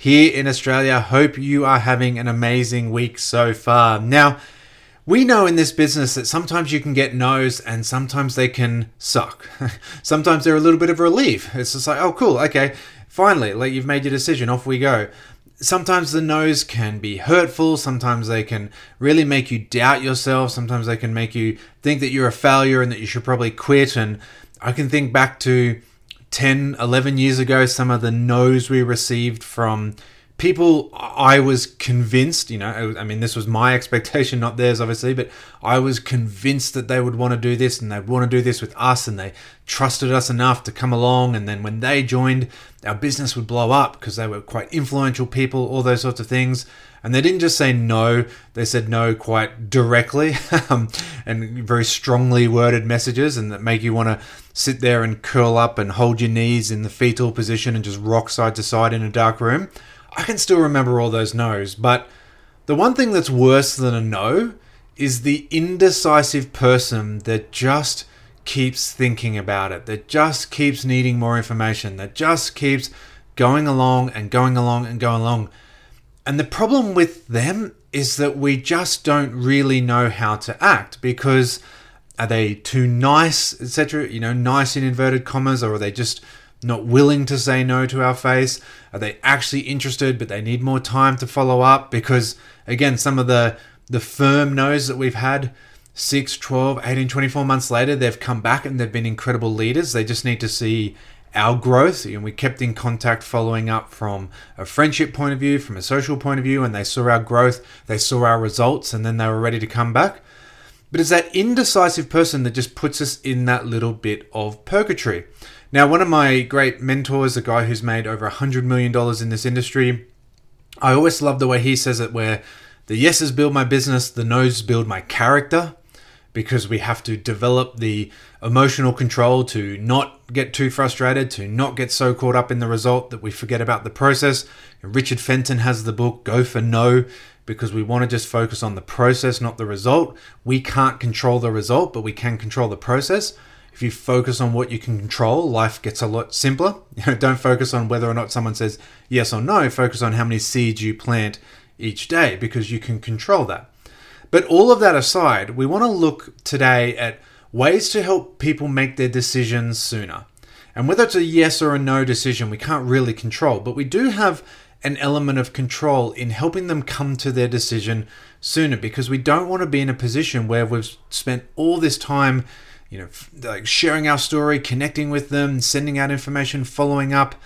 here in Australia. Hope you are having an amazing week so far. Now, we know in this business that sometimes you can get no's and sometimes they can suck. sometimes they're a little bit of relief. It's just like, oh, cool, okay, finally, like you've made your decision, off we go sometimes the no's can be hurtful. Sometimes they can really make you doubt yourself. Sometimes they can make you think that you're a failure and that you should probably quit. And I can think back to 10, 11 years ago, some of the no's we received from people I was convinced, you know, I mean, this was my expectation, not theirs, obviously, but I was convinced that they would want to do this and they'd want to do this with us and they trusted us enough to come along. And then when they joined, our business would blow up because they were quite influential people, all those sorts of things. And they didn't just say no, they said no quite directly um, and very strongly worded messages and that make you want to sit there and curl up and hold your knees in the fetal position and just rock side to side in a dark room. I can still remember all those no's, but the one thing that's worse than a no is the indecisive person that just keeps thinking about it, that just keeps needing more information, that just keeps going along and going along and going along. And the problem with them is that we just don't really know how to act because are they too nice, etc., you know, nice in inverted commas, or are they just not willing to say no to our face? Are they actually interested, but they need more time to follow up? Because again, some of the the firm no's that we've had 6, 12, 18, 24 months later, they've come back and they've been incredible leaders. They just need to see our growth. And we kept in contact following up from a friendship point of view, from a social point of view, and they saw our growth, they saw our results, and then they were ready to come back. But it's that indecisive person that just puts us in that little bit of purgatory. Now, one of my great mentors, a guy who's made over $100 million in this industry, I always love the way he says it, where the yeses build my business, the nos build my character, because we have to develop the emotional control to not get too frustrated, to not get so caught up in the result that we forget about the process. Richard Fenton has the book Go for No, because we want to just focus on the process, not the result. We can't control the result, but we can control the process if you focus on what you can control, life gets a lot simpler. Don't focus on whether or not someone says yes or no. Focus on how many seeds you plant each day because you can control that. But all of that aside, we want to look today at ways to help people make their decisions sooner. And whether it's a yes or a no decision, we can't really control, but we do have an element of control in helping them come to their decision sooner because we don't want to be in a position where we've spent all this time you know, like sharing our story, connecting with them, sending out information, following up,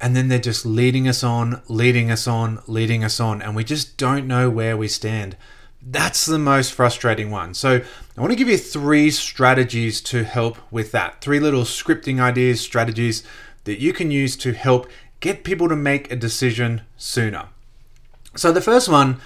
and then they're just leading us on, leading us on, leading us on, and we just don't know where we stand. That's the most frustrating one. So, I want to give you three strategies to help with that. Three little scripting ideas, strategies that you can use to help get people to make a decision sooner. So, the first one,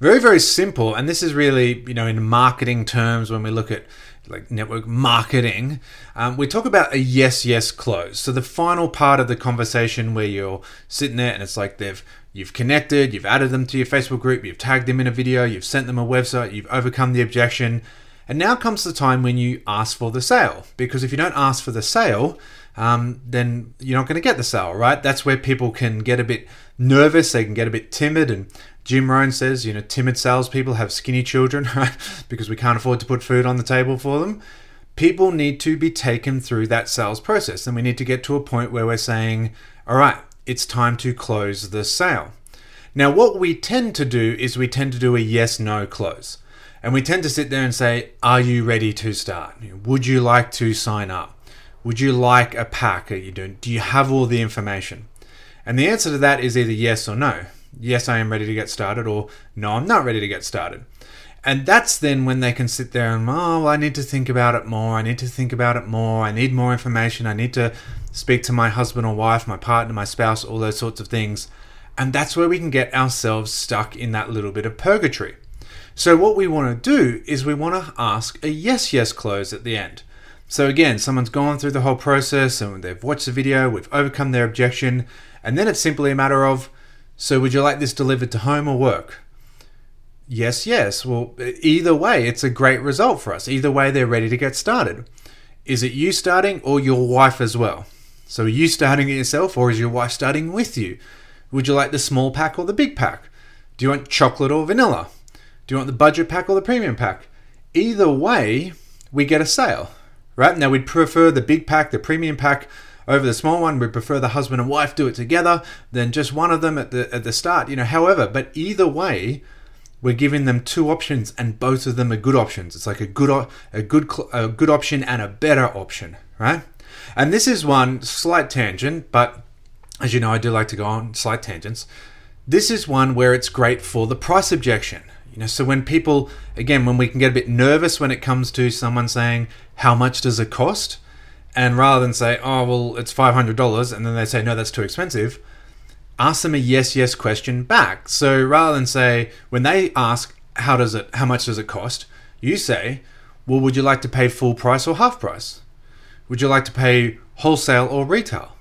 very, very simple, and this is really, you know, in marketing terms, when we look at like network marketing, um, we talk about a yes, yes close. So the final part of the conversation where you're sitting there and it's like they've you've connected, you've added them to your Facebook group, you've tagged them in a video, you've sent them a website, you've overcome the objection, and now comes the time when you ask for the sale. Because if you don't ask for the sale, um, then you're not going to get the sale, right? That's where people can get a bit nervous, they can get a bit timid, and Jim Rohn says, you know, timid salespeople have skinny children, right? because we can't afford to put food on the table for them. People need to be taken through that sales process, and we need to get to a point where we're saying, all right, it's time to close the sale. Now, what we tend to do is we tend to do a yes no close. And we tend to sit there and say, Are you ready to start? Would you like to sign up? Would you like a pack? Are you doing, do you have all the information? And the answer to that is either yes or no yes, I am ready to get started, or no, I'm not ready to get started. And that's then when they can sit there and, oh, well, I need to think about it more. I need to think about it more. I need more information. I need to speak to my husband or wife, my partner, my spouse, all those sorts of things. And that's where we can get ourselves stuck in that little bit of purgatory. So, what we want to do is we want to ask a yes, yes close at the end. So, again, someone's gone through the whole process and they've watched the video, we've overcome their objection, and then it's simply a matter of so, would you like this delivered to home or work? Yes, yes. Well, either way, it's a great result for us. Either way, they're ready to get started. Is it you starting or your wife as well? So, are you starting it yourself or is your wife starting with you? Would you like the small pack or the big pack? Do you want chocolate or vanilla? Do you want the budget pack or the premium pack? Either way, we get a sale, right? Now, we'd prefer the big pack, the premium pack over the small one. We'd prefer the husband and wife do it together than just one of them at the at the start. You know, however, but either way, we're giving them two options, and both of them are good options. It's like a good a good a good option and a better option, right? And this is one slight tangent, but as you know, I do like to go on slight tangents. This is one where it's great for the price objection. You know, so when people, again, when we can get a bit nervous when it comes to someone saying, "How much does it cost?" And rather than say, oh, well, it's $500, and then they say, no, that's too expensive, ask them a yes, yes question back. So rather than say, when they ask, how does it, how much does it cost? You say, well, would you like to pay full price or half price? Would you like to pay wholesale or retail?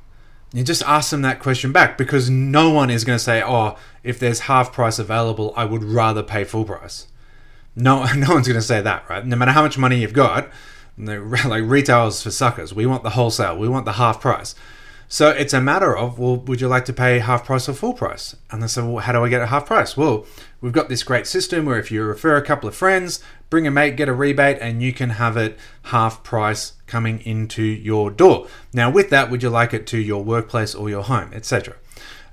You just ask them that question back because no one is going to say, oh, if there's half price available, I would rather pay full price. No, no one's going to say that, right? No matter how much money you've got, like retailers for suckers. We want the wholesale. We want the half price. So it's a matter of, well, would you like to pay half price or full price? And they say, well, how do I get a half price? Well, we've got this great system where if you refer a couple of friends, bring a mate, get a rebate, and you can have it half price coming into your door. Now, with that, would you like it to your workplace or your home, etc.?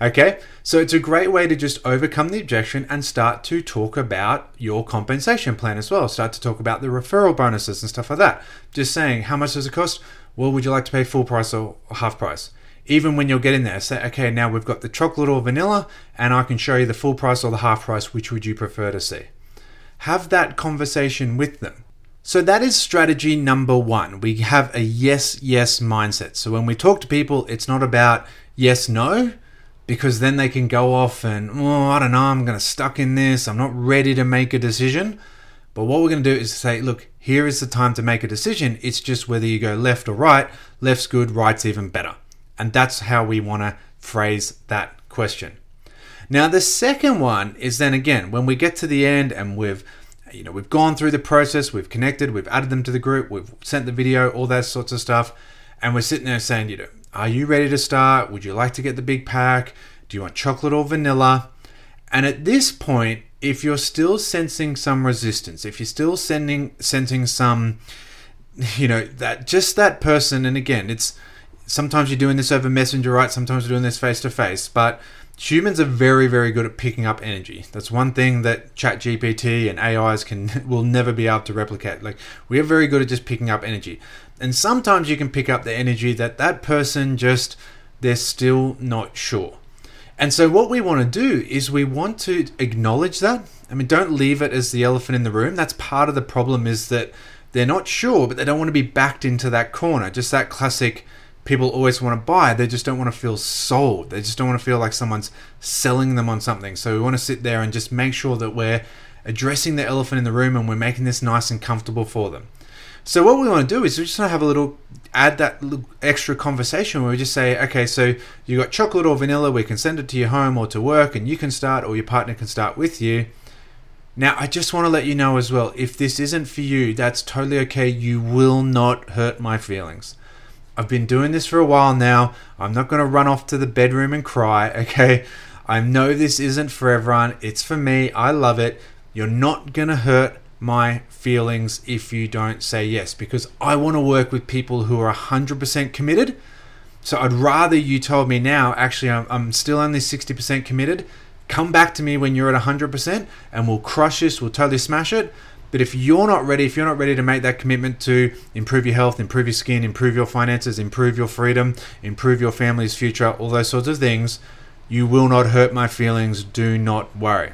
Okay, so it's a great way to just overcome the objection and start to talk about your compensation plan as well. Start to talk about the referral bonuses and stuff like that. Just saying, how much does it cost? Well, would you like to pay full price or half price? Even when you're getting there, say, okay, now we've got the chocolate or vanilla, and I can show you the full price or the half price. Which would you prefer to see? Have that conversation with them. So that is strategy number one. We have a yes, yes mindset. So when we talk to people, it's not about yes, no because then they can go off and, oh, I don't know, I'm going to stuck in this, I'm not ready to make a decision. But what we're going to do is say, look, here is the time to make a decision. It's just whether you go left or right. Left's good, right's even better. And that's how we want to phrase that question. Now, the second one is then again, when we get to the end and we've you know, we've gone through the process, we've connected, we've added them to the group, we've sent the video, all that sorts of stuff, and we're sitting there saying, you know, are you ready to start? Would you like to get the big pack? Do you want chocolate or vanilla? And at this point, if you're still sensing some resistance, if you're still sending sensing some, you know, that just that person, and again, it's sometimes you're doing this over messenger, right? Sometimes you're doing this face to face, but humans are very, very good at picking up energy. That's one thing that ChatGPT and AIs can will never be able to replicate. Like we are very good at just picking up energy. And sometimes you can pick up the energy that that person just, they're still not sure. And so, what we want to do is we want to acknowledge that. I mean, don't leave it as the elephant in the room. That's part of the problem is that they're not sure, but they don't want to be backed into that corner. Just that classic people always want to buy. They just don't want to feel sold. They just don't want to feel like someone's selling them on something. So, we want to sit there and just make sure that we're addressing the elephant in the room and we're making this nice and comfortable for them. So what we want to do is we just want to have a little add that extra conversation where we just say, okay, so you got chocolate or vanilla, we can send it to your home or to work, and you can start, or your partner can start with you. Now, I just want to let you know as well, if this isn't for you, that's totally okay. You will not hurt my feelings. I've been doing this for a while now. I'm not going to run off to the bedroom and cry, okay? I know this isn't for everyone. It's for me. I love it. You're not going to hurt my feelings if you don't say yes because I want to work with people who are 100% committed. So I'd rather you told me now, actually, I'm, I'm still only 60% committed. Come back to me when you're at 100% and we'll crush this, we'll totally smash it. But if you're not ready, if you're not ready to make that commitment to improve your health, improve your skin, improve your finances, improve your freedom, improve your family's future, all those sorts of things, you will not hurt my feelings. Do not worry.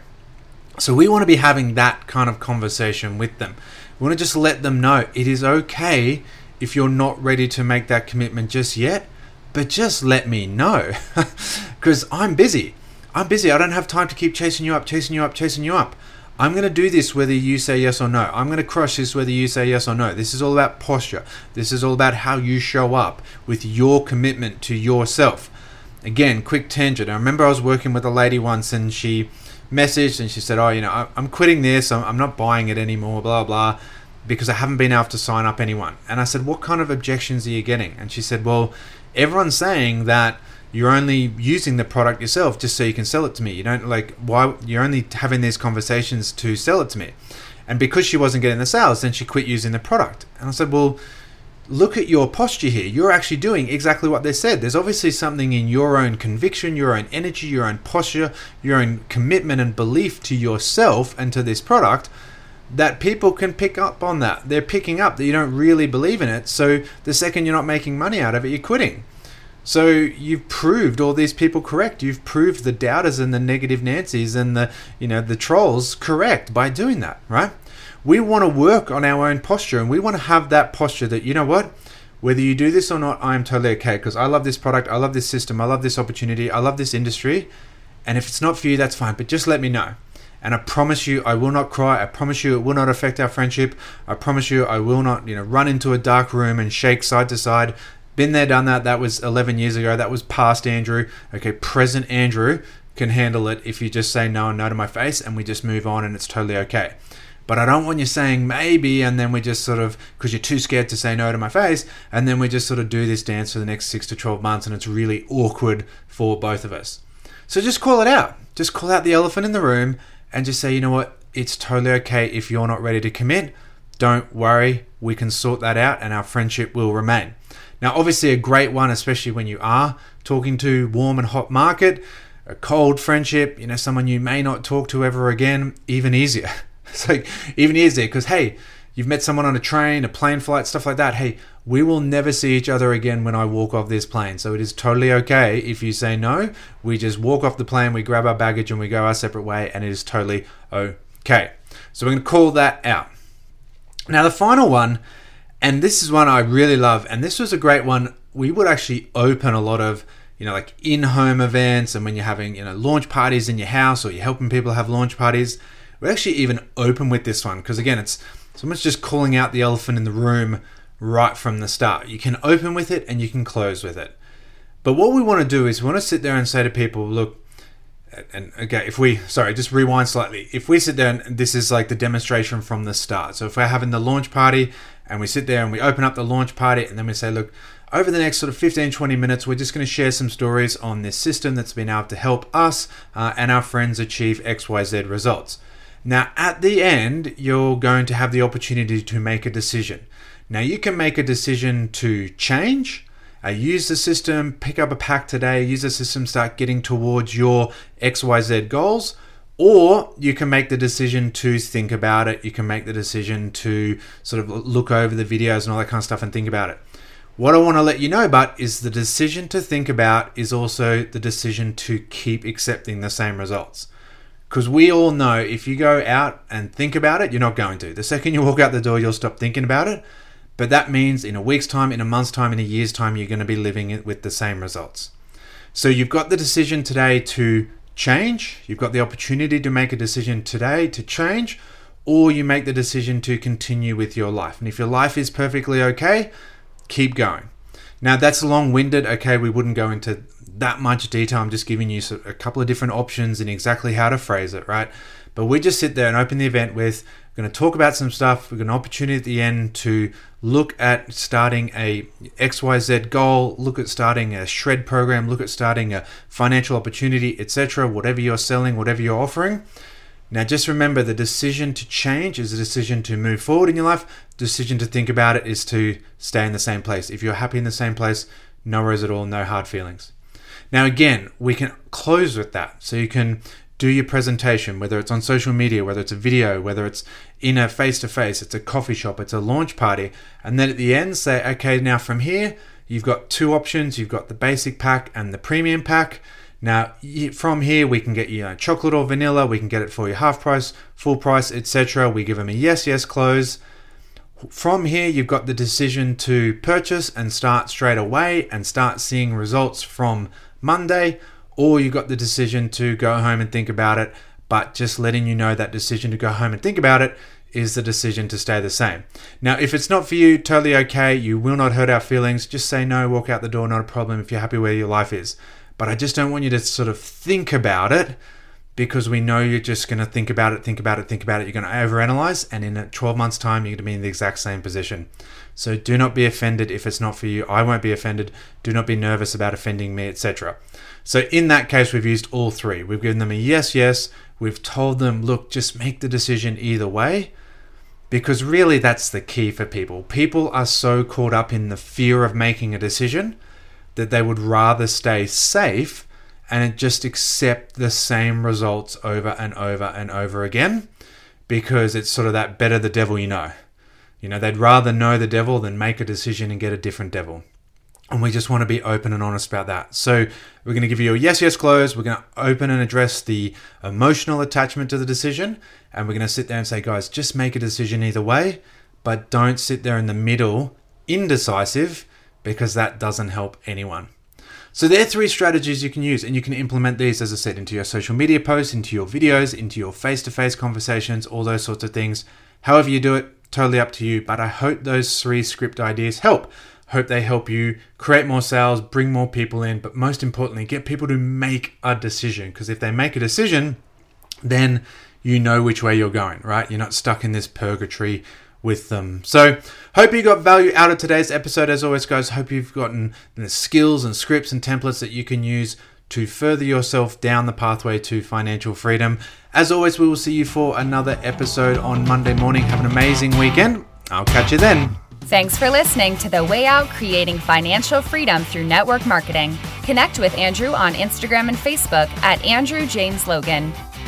So we want to be having that kind of conversation with them. We want to just let them know it is okay if you're not ready to make that commitment just yet, but just let me know because I'm busy. I'm busy. I don't have time to keep chasing you up, chasing you up, chasing you up. I'm going to do this whether you say yes or no. I'm going to crush this whether you say yes or no. This is all about posture. This is all about how you show up with your commitment to yourself. Again, quick tangent. I remember I was working with a lady once and she messaged and she said, Oh, you know, I'm quitting this. I'm not buying it anymore, blah, blah, because I haven't been able to sign up anyone. And I said, What kind of objections are you getting? And she said, Well, everyone's saying that you're only using the product yourself just so you can sell it to me. You don't like why you're only having these conversations to sell it to me. And because she wasn't getting the sales, then she quit using the product. And I said, "Well, look at your posture here. You're actually doing exactly what they said. There's obviously something in your own conviction, your own energy, your own posture, your own commitment and belief to yourself and to this product that people can pick up on that. They're picking up that you don't really believe in it. So the second you're not making money out of it, you're quitting. So you've proved all these people correct. You've proved the doubters and the negative Nancy's and the you know the trolls correct by doing that, right? We want to work on our own posture and we want to have that posture that you know what, whether you do this or not, I am totally okay because I love this product, I love this system, I love this opportunity, I love this industry, and if it's not for you, that's fine. But just let me know. And I promise you, I will not cry. I promise you, it will not affect our friendship. I promise you, I will not, you know, run into a dark room and shake side to side been there, done that. That was 11 years ago. That was past Andrew. Okay, present Andrew can handle it if you just say no and no to my face and we just move on and it's totally okay. But I don't want you saying maybe and then we just sort of, because you're too scared to say no to my face, and then we just sort of do this dance for the next six to 12 months and it's really awkward for both of us. So just call it out. Just call out the elephant in the room and just say, you know what, it's totally okay if you're not ready to commit. Don't worry, we can sort that out and our friendship will remain. Now, obviously, a great one, especially when you are talking to warm and hot market, a cold friendship, you know, someone you may not talk to ever again, even easier. It's like even easier because hey, you've met someone on a train, a plane flight, stuff like that. Hey, we will never see each other again when I walk off this plane. So it is totally okay if you say no. We just walk off the plane, we grab our baggage, and we go our separate way, and it is totally okay. So we're going to call that out. Now, the final one and this is one I really love. And this was a great one. We would actually open a lot of, you know, like in home events and when you're having, you know, launch parties in your house or you're helping people have launch parties. We actually even open with this one because, again, it's someone's just calling out the elephant in the room right from the start. You can open with it and you can close with it. But what we want to do is we want to sit there and say to people, look, and okay, if we sorry, just rewind slightly. If we sit there and this is like the demonstration from the start. So if we're having the launch party and we sit there and we open up the launch party and then we say, look, over the next sort of 15 20 minutes, we're just going to share some stories on this system that's been able to help us uh, and our friends achieve XYZ results. Now, at the end, you're going to have the opportunity to make a decision. Now, you can make a decision to change uh, use the system, pick up a pack today, use the system, start getting towards your XYZ goals. Or you can make the decision to think about it. You can make the decision to sort of look over the videos and all that kind of stuff and think about it. What I want to let you know about is the decision to think about is also the decision to keep accepting the same results. Because we all know if you go out and think about it, you're not going to. The second you walk out the door, you'll stop thinking about it. But that means in a week's time, in a month's time, in a year's time, you're going to be living with the same results. So you've got the decision today to change. You've got the opportunity to make a decision today to change, or you make the decision to continue with your life. And if your life is perfectly okay, keep going. Now that's long-winded. Okay, we wouldn't go into that much detail. I'm just giving you a couple of different options and exactly how to phrase it, right? But we just sit there and open the event with we're going to talk about some stuff. We've got an opportunity at the end to look at starting a XYZ goal, look at starting a shred program, look at starting a financial opportunity, etc. Whatever you're selling, whatever you're offering. Now, just remember the decision to change is a decision to move forward in your life. Decision to think about it is to stay in the same place. If you're happy in the same place, no worries at all, no hard feelings. Now, again, we can close with that. So you can do your presentation, whether it's on social media, whether it's a video, whether it's in a face to face, it's a coffee shop, it's a launch party. And then at the end, say, okay, now from here, you've got two options you've got the basic pack and the premium pack. Now, from here, we can get you know, chocolate or vanilla, we can get it for you half price, full price, etc. We give them a yes, yes close. From here, you've got the decision to purchase and start straight away and start seeing results from Monday or you got the decision to go home and think about it, but just letting you know that decision to go home and think about it is the decision to stay the same. Now, if it's not for you, totally okay. You will not hurt our feelings. Just say no, walk out the door, not a problem if you're happy where your life is. But I just don't want you to sort of think about it because we know you're just going to think about it, think about it, think about it. You're going to overanalyze, and in 12 months' time, you're going to be in the exact same position. So do not be offended if it's not for you. I won't be offended. Do not be nervous about offending me, etc. So in that case, we've used all three. We've given them a yes, yes. We've told them, look, just make the decision either way because really that's the key for people. People are so caught up in the fear of making a decision that they would rather stay safe and just accept the same results over and over and over again because it's sort of that better the devil you know. You know, they'd rather know the devil than make a decision and get a different devil. And we just want to be open and honest about that. So we're going to give you a yes, yes close. We're going to open and address the emotional attachment to the decision. And we're going to sit there and say, guys, just make a decision either way, but don't sit there in the middle, indecisive, because that doesn't help anyone. So there are three strategies you can use, and you can implement these, as I said, into your social media posts, into your videos, into your face-to-face conversations, all those sorts of things. However you do it, totally up to you. But I hope those three script ideas help. Hope they help you create more sales, bring more people in, but most importantly, get people to make a decision. Because if they make a decision, then you know which way you're going, right? You're not stuck in this purgatory with them. So, hope you got value out of today's episode. As always, guys, hope you've gotten the skills and scripts and templates that you can use to further yourself down the pathway to financial freedom. As always, we will see you for another episode on Monday morning. Have an amazing weekend. I'll catch you then. Thanks for listening to The Way Out Creating Financial Freedom Through Network Marketing. Connect with Andrew on Instagram and Facebook at Andrew James Logan.